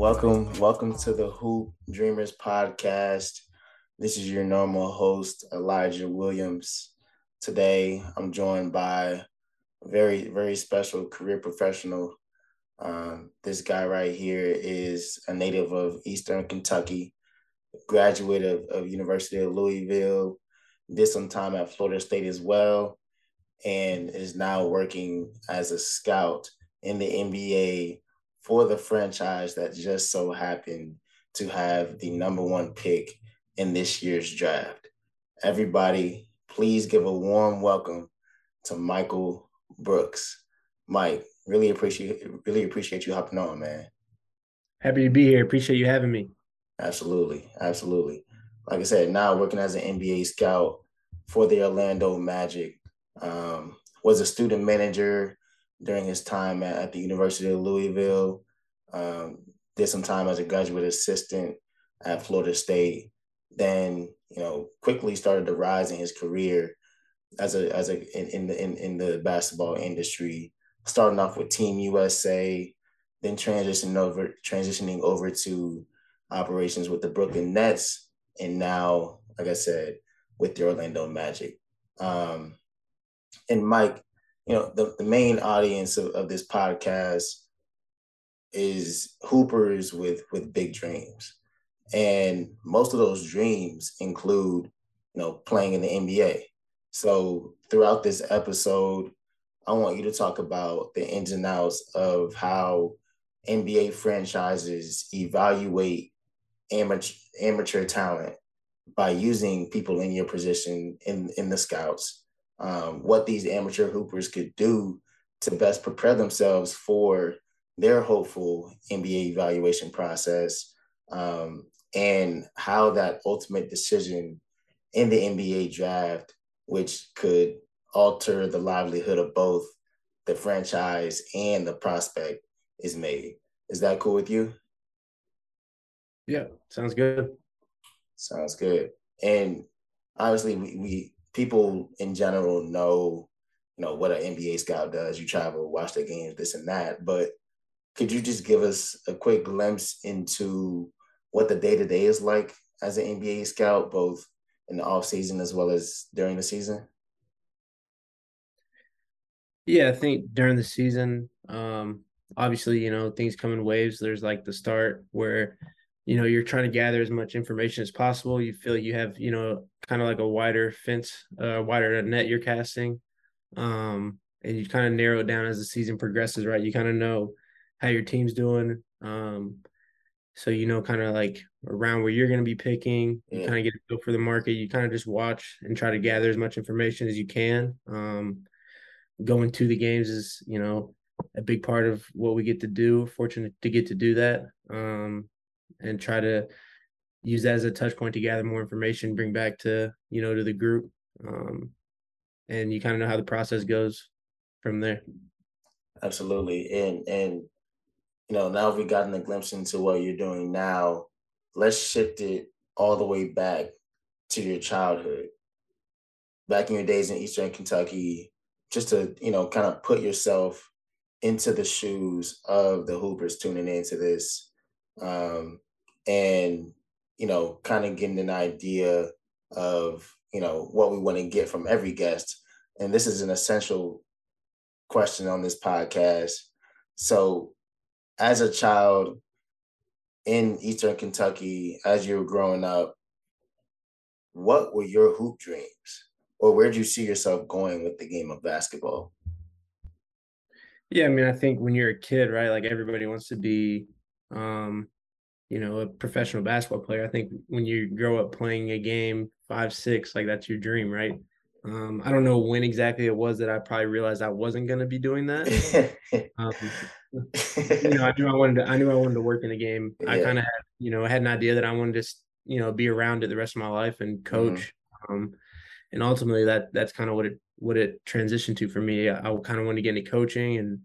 welcome, welcome to the Hoop Dreamers podcast. This is your normal host, Elijah Williams. Today, I'm joined by a very, very special career professional. Um, this guy right here is a native of Eastern Kentucky, graduate of, of University of Louisville, did some time at Florida State as well, and is now working as a scout in the NBA for the franchise that just so happened to have the number one pick in this year's draft. Everybody, please give a warm welcome to Michael Brooks. Mike, really appreciate really appreciate you hopping on, man. Happy to be here. Appreciate you having me. Absolutely, absolutely. Like I said, now working as an NBA scout for the Orlando Magic. Um, was a student manager during his time at, at the University of Louisville. Um, did some time as a graduate assistant at Florida State. Then, you know, quickly started to rise in his career as a as a in, in the in, in the basketball industry. Starting off with Team USA, then transitioning over transitioning over to operations with the Brooklyn Nets, and now, like I said, with the Orlando Magic. Um, and Mike, you know, the, the main audience of, of this podcast is hoopers with with big dreams. And most of those dreams include, you know, playing in the NBA. So throughout this episode, I want you to talk about the ins and outs of how NBA franchises evaluate amateur amateur talent by using people in your position in in the scouts um, what these amateur hoopers could do to best prepare themselves for their hopeful NBA evaluation process, um, and how that ultimate decision in the NBA draft, which could alter the livelihood of both the franchise and the prospect, is made. Is that cool with you? Yeah, sounds good. Sounds good. And obviously, we, we people in general know, you know, what an NBA scout does. You travel, watch the games, this and that. But could you just give us a quick glimpse into what the day to day is like as an NBA scout, both in the off season as well as during the season? Yeah, I think during the season, um, obviously, you know, things come in waves. There's like the start where you know you're trying to gather as much information as possible. You feel you have you know kind of like a wider fence uh wider net you're casting um and you kind of narrow it down as the season progresses right? You kind of know how your team's doing um so you know kind of like around where you're going to be picking you yeah. kind of get a feel for the market. You kind of just watch and try to gather as much information as you can um going to the games is you know a big part of what we get to do fortunate to get to do that um and try to use that as a touch point to gather more information, bring back to, you know, to the group. Um, and you kind of know how the process goes from there. Absolutely. And, and, you know, now we've gotten a glimpse into what you're doing now. Let's shift it all the way back to your childhood. Back in your days in Eastern Kentucky, just to, you know, kind of put yourself into the shoes of the Hoopers tuning into this um, and you know, kind of getting an idea of you know what we want to get from every guest. And this is an essential question on this podcast. So, as a child in Eastern Kentucky, as you were growing up, what were your hoop dreams? Or where did you see yourself going with the game of basketball? Yeah, I mean, I think when you're a kid, right, like everybody wants to be um, you know, a professional basketball player. I think when you grow up playing a game five, six, like that's your dream, right? Um, I don't know when exactly it was that I probably realized I wasn't going to be doing that. um, you know, I knew I wanted to. I knew I wanted to work in the game. Yeah. I kind of had, you know, had an idea that I wanted to, you know, be around it the rest of my life and mm-hmm. coach. Mm-hmm. Um, and ultimately, that that's kind of what it what it transitioned to for me. I, I kind of wanted to get into coaching, and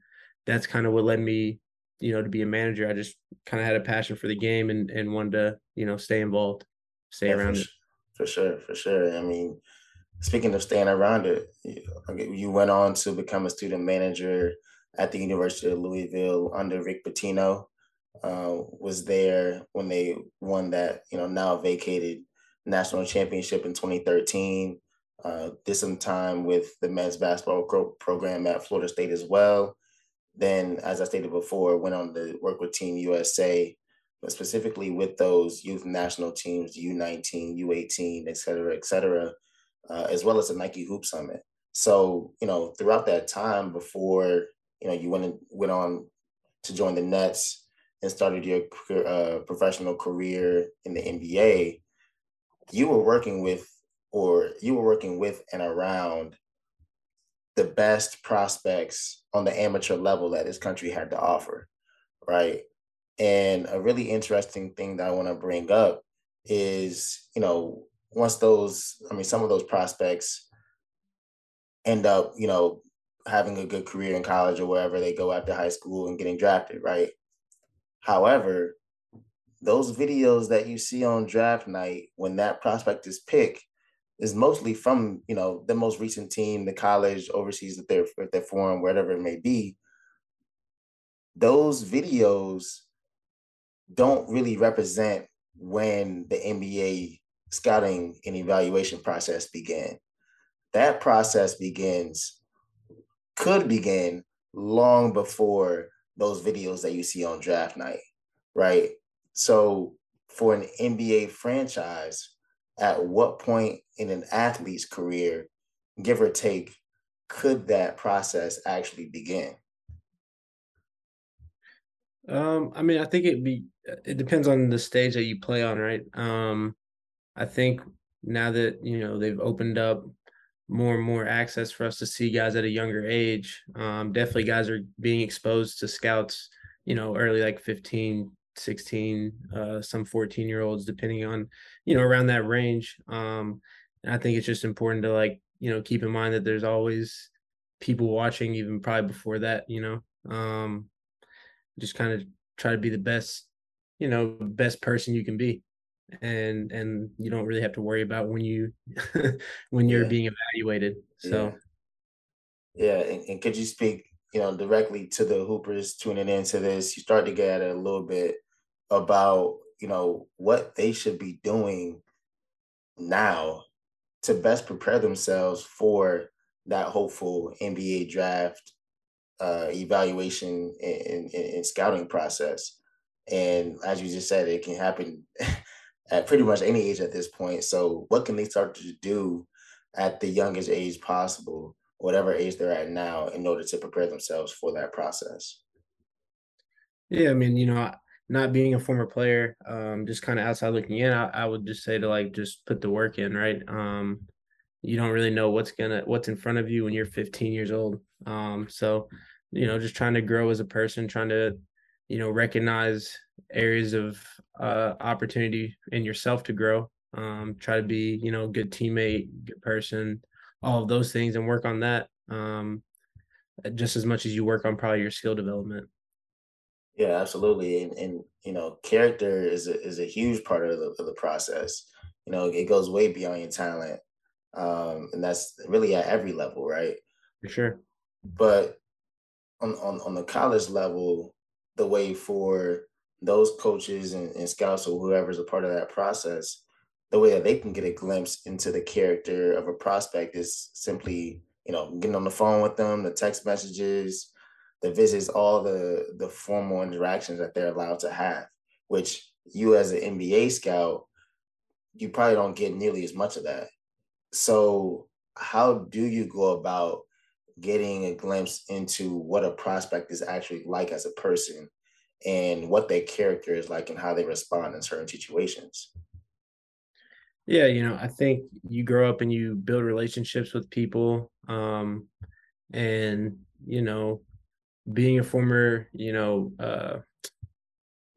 that's kind of what led me you know, to be a manager, I just kind of had a passion for the game and, and wanted to, you know, stay involved, stay yeah, around for, it. For sure, for sure. I mean, speaking of staying around it, you went on to become a student manager at the University of Louisville under Rick Pitino. uh, was there when they won that, you know, now vacated national championship in 2013. Uh, did some time with the men's basketball program at Florida State as well. Then, as I stated before, went on to work with Team USA, but specifically with those youth national teams, U19, U18, et cetera, et cetera, uh, as well as the Nike Hoop Summit. So, you know, throughout that time before, you know, you went, and, went on to join the Nets and started your uh, professional career in the NBA, you were working with, or you were working with and around the best prospects on the amateur level that this country had to offer, right? And a really interesting thing that I want to bring up is, you know, once those, I mean, some of those prospects end up, you know, having a good career in college or wherever they go after high school and getting drafted, right? However, those videos that you see on draft night when that prospect is picked is mostly from you know the most recent team, the college, overseas that they're if they're it may be. Those videos don't really represent when the NBA scouting and evaluation process began. That process begins, could begin long before those videos that you see on draft night, right? So for an NBA franchise, at what point in an athlete's career, give or take, could that process actually begin? Um, I mean, I think it be it depends on the stage that you play on, right? Um, I think now that you know they've opened up more and more access for us to see guys at a younger age, um, definitely guys are being exposed to scouts, you know, early like 15, 16, uh, some 14 year olds, depending on, you know, around that range. Um, and I think it's just important to like, you know, keep in mind that there's always people watching even probably before that, you know, um, just kind of try to be the best, you know, best person you can be. And, and you don't really have to worry about when you, when you're yeah. being evaluated. So, yeah. yeah. And, and could you speak you know, directly to the Hoopers tuning into this, you start to get at a little bit about you know what they should be doing now to best prepare themselves for that hopeful NBA draft uh, evaluation and, and, and, scouting process. And as you just said, it can happen at pretty much any age at this point. So, what can they start to do at the youngest age possible, whatever age they're at now, in order to prepare themselves for that process? Yeah, I mean, you know, not being a former player, um, just kind of outside looking in, I, I, would just say to like just put the work in, right? Um, you don't really know what's gonna what's in front of you when you're 15 years old. Um, so you know, just trying to grow as a person, trying to you know recognize areas of uh, opportunity in yourself to grow. Um, try to be you know good teammate, good person, all of those things, and work on that um, just as much as you work on probably your skill development. Yeah, absolutely. And, and you know, character is a, is a huge part of the, of the process. You know, it goes way beyond your talent. Um, and that's really at every level, right? For sure. But on, on, on the college level, the way for those coaches and, and scouts or whoever's a part of that process, the way that they can get a glimpse into the character of a prospect is simply, you know, getting on the phone with them, the text messages, the visits, all the the formal interactions that they're allowed to have, which you as an NBA scout, you probably don't get nearly as much of that. So how do you go about getting a glimpse into what a prospect is actually like as a person and what their character is like and how they respond in certain situations? Yeah, you know, I think you grow up and you build relationships with people. Um, and, you know, being a former, you know, uh,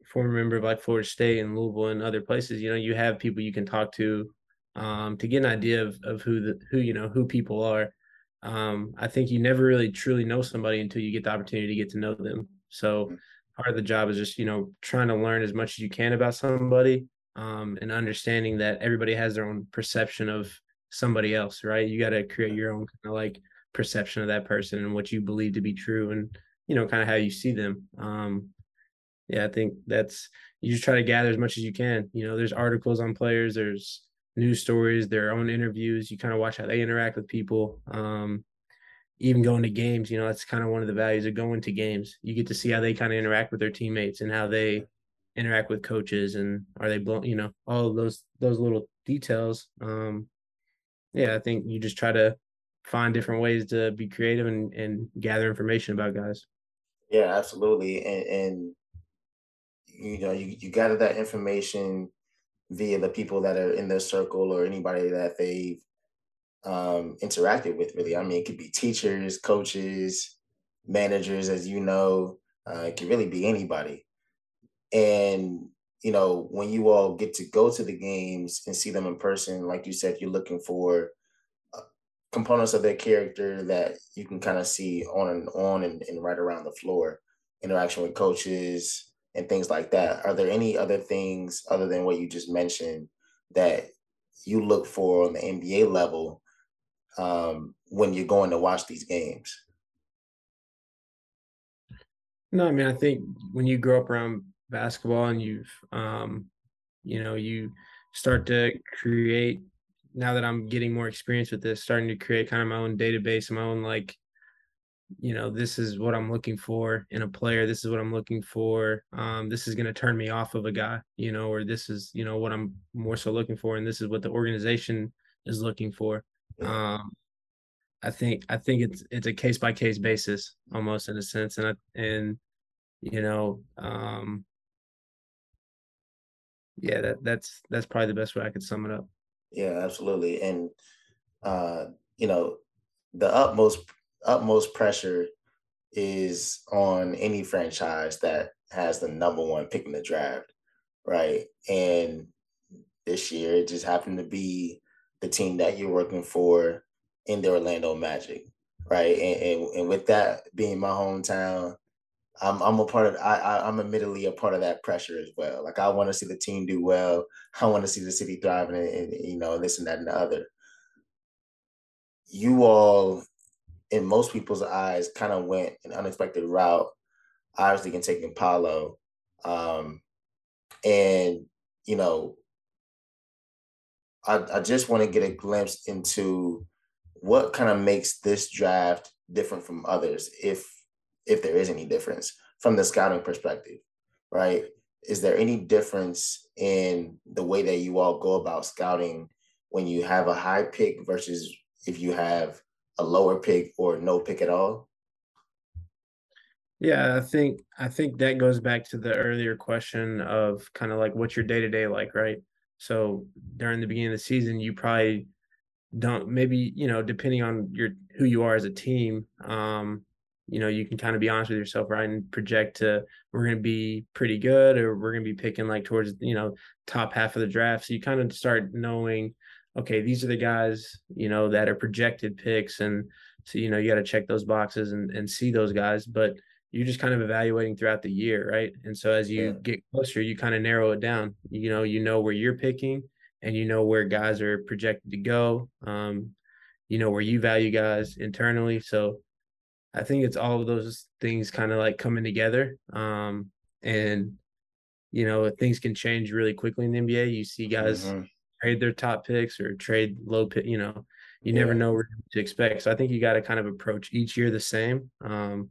former member of like Florida State and Louisville and other places, you know, you have people you can talk to um, to get an idea of of who the who you know who people are. Um, I think you never really truly know somebody until you get the opportunity to get to know them. So mm. part of the job is just you know trying to learn as much as you can about somebody um, and understanding that everybody has their own perception of somebody else, right? You got to create your own kind of like perception of that person and what you believe to be true and you know, kind of how you see them. Um, yeah, I think that's you just try to gather as much as you can. You know, there's articles on players, there's news stories, their own interviews. You kind of watch how they interact with people. Um, even going to games, you know, that's kind of one of the values of going to games. You get to see how they kind of interact with their teammates and how they interact with coaches and are they blown, you know, all those those little details. Um, yeah, I think you just try to find different ways to be creative and, and gather information about guys. Yeah, absolutely. And, and you know, you, you gather that information via the people that are in their circle or anybody that they've um, interacted with, really. I mean, it could be teachers, coaches, managers, as you know, uh, it could really be anybody. And, you know, when you all get to go to the games and see them in person, like you said, you're looking for components of their character that you can kind of see on and on and, and right around the floor interaction with coaches and things like that. Are there any other things other than what you just mentioned that you look for on the NBA level um, when you're going to watch these games? No, I mean, I think when you grow up around basketball and you've, um, you know, you start to create. Now that I'm getting more experience with this, starting to create kind of my own database, my own like you know, this is what I'm looking for in a player. This is what I'm looking for. Um, this is going to turn me off of a guy, you know, or this is, you know, what I'm more so looking for. And this is what the organization is looking for. Um, I think, I think it's, it's a case by case basis almost in a sense. And, I, and, you know, um, yeah, that, that's, that's probably the best way I could sum it up. Yeah, absolutely. And, uh, you know, the utmost utmost pressure is on any franchise that has the number one pick in the draft, right? And this year it just happened to be the team that you're working for in the Orlando Magic, right? And and, and with that being my hometown, I'm I'm a part of I, I I'm admittedly a part of that pressure as well. Like I want to see the team do well. I want to see the city thriving and, and you know this and that and the other. You all in most people's eyes, kind of went an unexpected route. Obviously, can take Paolo, um, and you know, I, I just want to get a glimpse into what kind of makes this draft different from others, if if there is any difference from the scouting perspective, right? Is there any difference in the way that you all go about scouting when you have a high pick versus if you have a lower pick or no pick at all? Yeah, I think I think that goes back to the earlier question of kind of like what's your day to day like, right? So during the beginning of the season, you probably don't maybe you know depending on your who you are as a team, um, you know you can kind of be honest with yourself, right, and project to we're going to be pretty good or we're going to be picking like towards you know top half of the draft. So you kind of start knowing okay, these are the guys, you know, that are projected picks. And so, you know, you got to check those boxes and, and see those guys. But you're just kind of evaluating throughout the year, right? And so as you yeah. get closer, you kind of narrow it down. You know, you know where you're picking and you know where guys are projected to go. Um, you know where you value guys internally. So I think it's all of those things kind of like coming together. Um, and you know, things can change really quickly in the NBA. You see guys mm-hmm trade their top picks or trade low pick, you know, you yeah. never know what to expect. So I think you got to kind of approach each year the same. Um,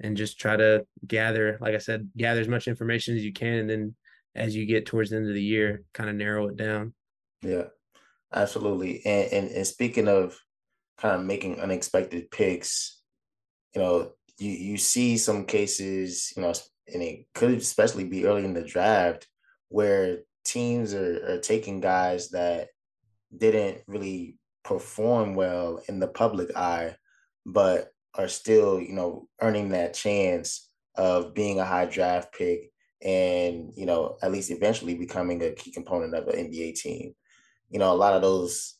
and just try to gather, like I said, gather as much information as you can. And then as you get towards the end of the year, kind of narrow it down. Yeah, absolutely. And, and, and speaking of kind of making unexpected picks, you know, you, you see some cases, you know, and it could especially be early in the draft where teams are, are taking guys that didn't really perform well in the public eye, but are still, you know, earning that chance of being a high draft pick and, you know, at least eventually becoming a key component of an NBA team. You know, a lot of those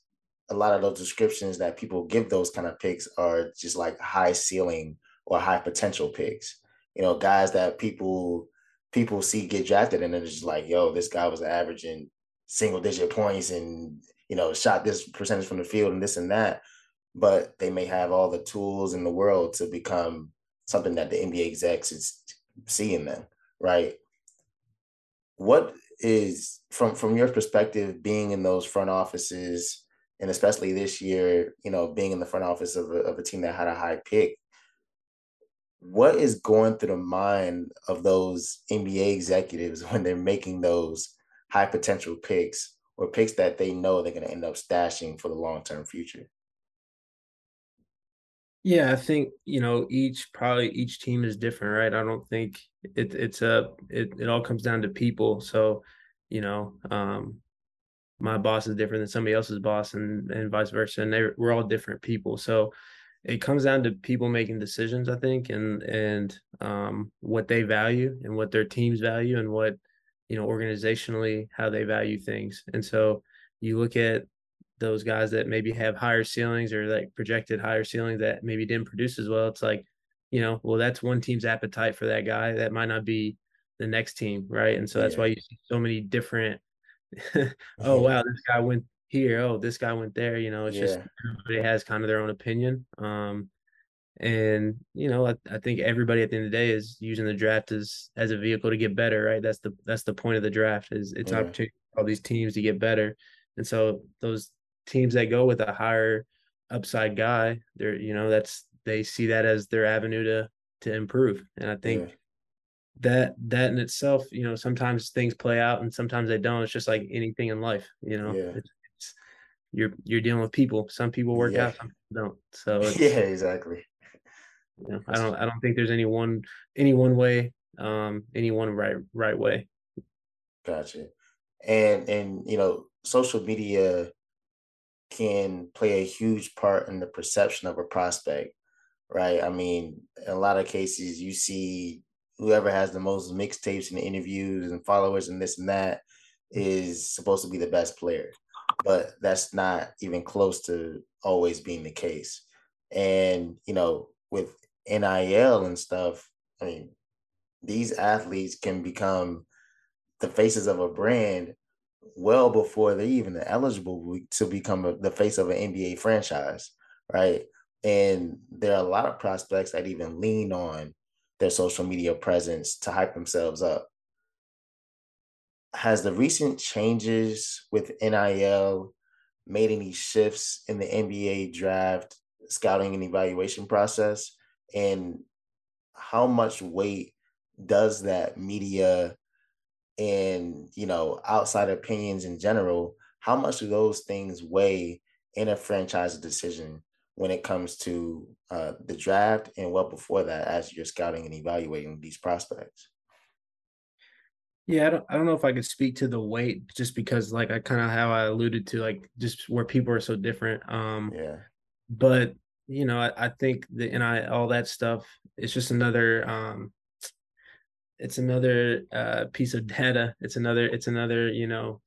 a lot of those descriptions that people give those kind of picks are just like high ceiling or high potential picks. You know, guys that people people see get drafted and then it's just like, yo, this guy was averaging single digit points and you know shot this percentage from the field and this and that, but they may have all the tools in the world to become something that the NBA execs is seeing them, right? what is from from your perspective being in those front offices and especially this year, you know, being in the front office of a, of a team that had a high pick, what is going through the mind of those NBA executives when they're making those high potential picks or picks that they know they're going to end up stashing for the long term future? Yeah, I think you know each probably each team is different, right? I don't think it, it's a it, it all comes down to people. So, you know, um, my boss is different than somebody else's boss, and and vice versa, and they we're all different people. So, it comes down to people making decisions, I think, and and um, what they value and what their teams value and what you know organizationally how they value things. And so you look at those guys that maybe have higher ceilings or like projected higher ceilings that maybe didn't produce as well. It's like, you know, well, that's one team's appetite for that guy. That might not be the next team, right? And so that's yeah. why you see so many different. oh wow, this guy went here. Oh, this guy went there. You know, it's yeah. just everybody has kind of their own opinion. Um, and you know, I, I think everybody at the end of the day is using the draft as as a vehicle to get better, right? That's the that's the point of the draft is it's yeah. opportunity for all these teams to get better. And so those teams that go with a higher upside guy, they're you know that's they see that as their avenue to to improve. And I think yeah. That that in itself, you know, sometimes things play out and sometimes they don't. It's just like anything in life, you know. Yeah. It's, it's, you're you're dealing with people. Some people work yeah. out, some people don't. So yeah, exactly. You know, I don't I don't think there's any one any one way, um, any one right right way. Gotcha. And and you know, social media can play a huge part in the perception of a prospect, right? I mean, in a lot of cases, you see whoever has the most mixtapes and interviews and followers and this and that is supposed to be the best player, but that's not even close to always being the case. And, you know, with NIL and stuff, I mean, these athletes can become the faces of a brand well before they're even eligible to become the face of an NBA franchise, right? And there are a lot of prospects that even lean on their social media presence to hype themselves up. Has the recent changes with NIL made any shifts in the NBA draft scouting and evaluation process? And how much weight does that media and you know outside opinions in general how much do those things weigh in a franchise decision when it comes to uh, the draft and well before that as you're scouting and evaluating these prospects yeah I don't, I don't know if i could speak to the weight just because like i kind of how i alluded to like just where people are so different um yeah but you know i, I think the NIL all that stuff it's just another um it's another uh, piece of data. It's another it's another you know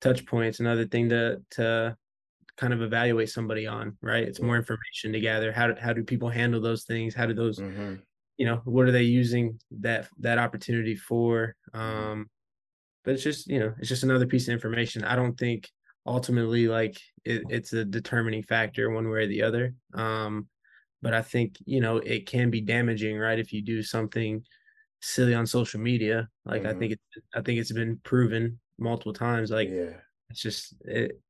touch point. It's another thing to to kind of evaluate somebody on. Right. It's more information to gather. How do, how do people handle those things? How do those mm-hmm. you know what are they using that that opportunity for? Mm-hmm. Um, but it's just you know it's just another piece of information. I don't think ultimately like it, it's a determining factor one way or the other. Um, but I think you know it can be damaging, right? If you do something silly on social media. Like mm-hmm. I think it, I think it's been proven multiple times. Like yeah. it's just it, it,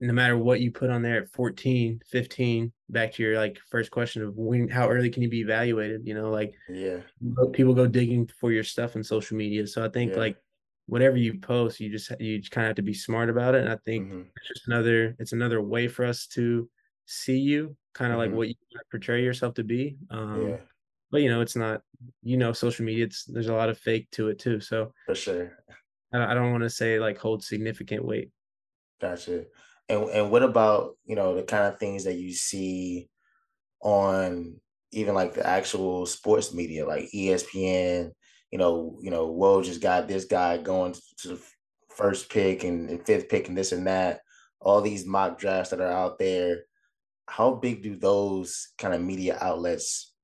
no matter what you put on there at 14, 15, back to your like first question of when, how early can you be evaluated? You know, like yeah, people go digging for your stuff in social media. So I think yeah. like whatever you post, you just you just kind of have to be smart about it. And I think mm-hmm. it's just another it's another way for us to see you, kind of mm-hmm. like what you portray yourself to be. Um, yeah but you know it's not you know social media it's there's a lot of fake to it too so for sure i don't want to say like hold significant weight gotcha. And and what about you know the kind of things that you see on even like the actual sports media like espn you know you know whoa just got this guy going to the first pick and, and fifth pick and this and that. All these mock drafts that are out there. How big do those kind of media outlets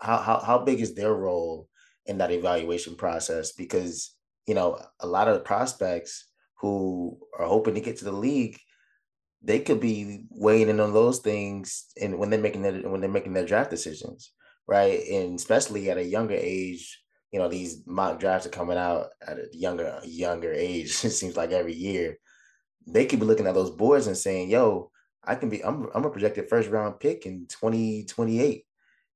how, how how big is their role in that evaluation process? Because you know a lot of prospects who are hoping to get to the league, they could be weighing in on those things, and when they're making their when they're making their draft decisions, right? And especially at a younger age, you know these mock drafts are coming out at a younger younger age. It seems like every year they could be looking at those boards and saying, "Yo, I can be. I'm I'm a projected first round pick in 2028."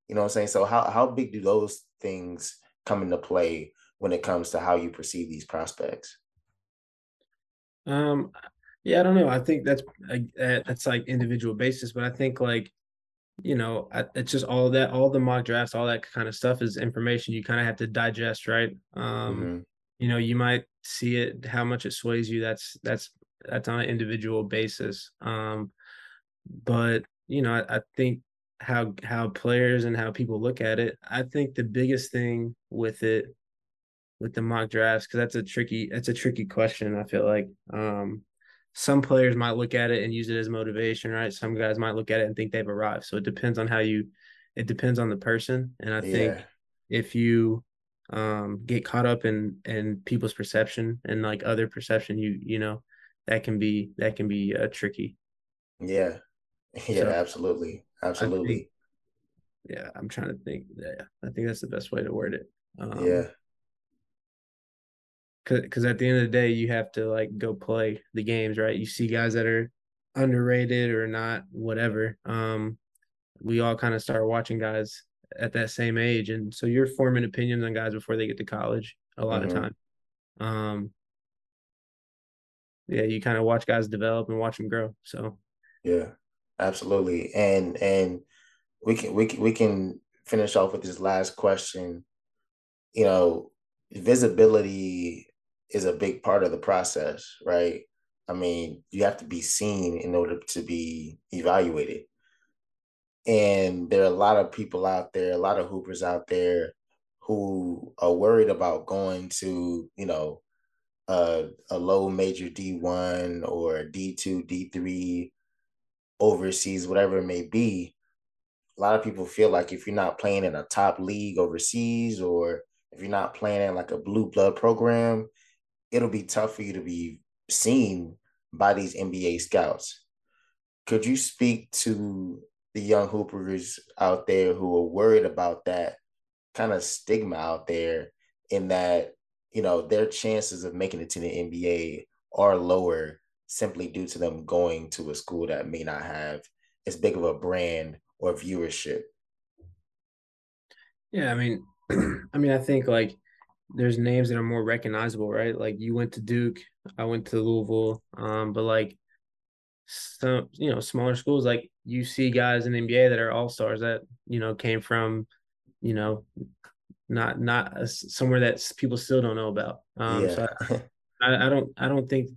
You know what I'm saying? So how how big do those things come into play when it comes to how you perceive these prospects? Um, yeah, I don't know. I think that's that's like individual basis, but I think like you know, it's just all that, all the mock drafts, all that kind of stuff is information you kind of have to digest, right? Um, mm-hmm. You know, you might see it, how much it sways you. That's that's that's on an individual basis. Um, but you know, I, I think how how players and how people look at it. I think the biggest thing with it, with the mock drafts, because that's a tricky that's a tricky question. I feel like um, some players might look at it and use it as motivation, right? Some guys might look at it and think they've arrived. So it depends on how you. It depends on the person, and I yeah. think if you um, get caught up in in people's perception and like other perception, you you know that can be that can be uh, tricky. Yeah, yeah, so, absolutely, absolutely. Think, yeah, I'm trying to think. Yeah, I think that's the best way to word it. Um, yeah, because at the end of the day, you have to like go play the games, right? You see guys that are underrated or not, whatever. Um, we all kind of start watching guys at that same age, and so you're forming opinions on guys before they get to college a lot mm-hmm. of time. Um, yeah, you kind of watch guys develop and watch them grow. So, yeah, absolutely, and and we can we can we can finish off with this last question. You know, visibility is a big part of the process, right? I mean, you have to be seen in order to be evaluated. And there are a lot of people out there, a lot of hoopers out there who are worried about going to, you know, a, a low major D1 or D2, D3 overseas, whatever it may be. A lot of people feel like if you're not playing in a top league overseas or if you're not playing in like a blue blood program, it'll be tough for you to be seen by these NBA scouts. Could you speak to the young hoopers out there who are worried about that kind of stigma out there in that, you know, their chances of making it to the NBA are lower simply due to them going to a school that may not have as big of a brand or viewership? Yeah, I mean, I mean, I think like there's names that are more recognizable, right? Like you went to Duke, I went to Louisville, um, but like some you know smaller schools, like you see guys in the NBA that are all stars that you know came from, you know, not not a, somewhere that people still don't know about. Um, yeah. so I, I, don't I don't think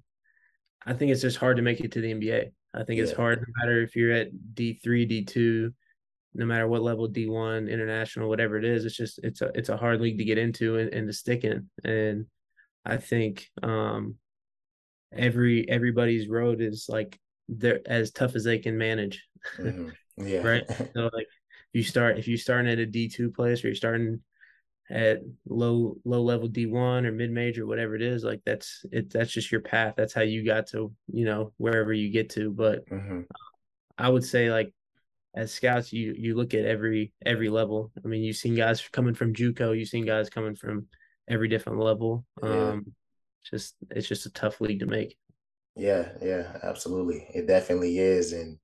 I think it's just hard to make it to the NBA. I think yeah. it's hard no matter if you're at D three, D two, no matter what level D1, international, whatever it is, it's just it's a it's a hard league to get into and, and to stick in. And I think um every everybody's road is like they're as tough as they can manage. Mm-hmm. Yeah. right. So like you start if you're starting at a D two place or you're starting at low low level D1 or mid major, whatever it is, like that's it that's just your path. That's how you got to, you know, wherever you get to. But mm-hmm. I would say like as scouts, you you look at every every level. I mean, you've seen guys coming from JUCO, you've seen guys coming from every different level. Yeah. Um, just it's just a tough league to make. Yeah, yeah, absolutely. It definitely is, and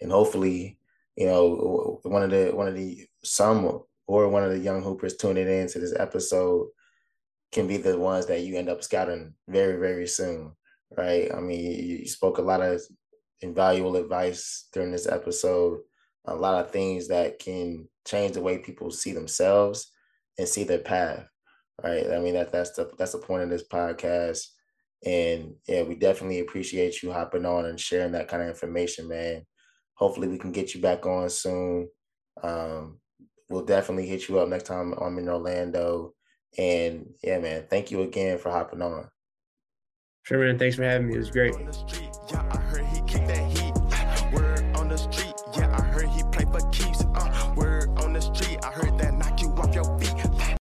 and hopefully, you know, one of the one of the some or one of the young hoopers tuning in to this episode can be the ones that you end up scouting very very soon, right? I mean, you spoke a lot of invaluable advice during this episode a lot of things that can change the way people see themselves and see their path. Right. I mean that that's the that's the point of this podcast. And yeah, we definitely appreciate you hopping on and sharing that kind of information, man. Hopefully we can get you back on soon. Um, we'll definitely hit you up next time I'm in Orlando. And yeah, man, thank you again for hopping on. Sure, man. Thanks for having me. It was great.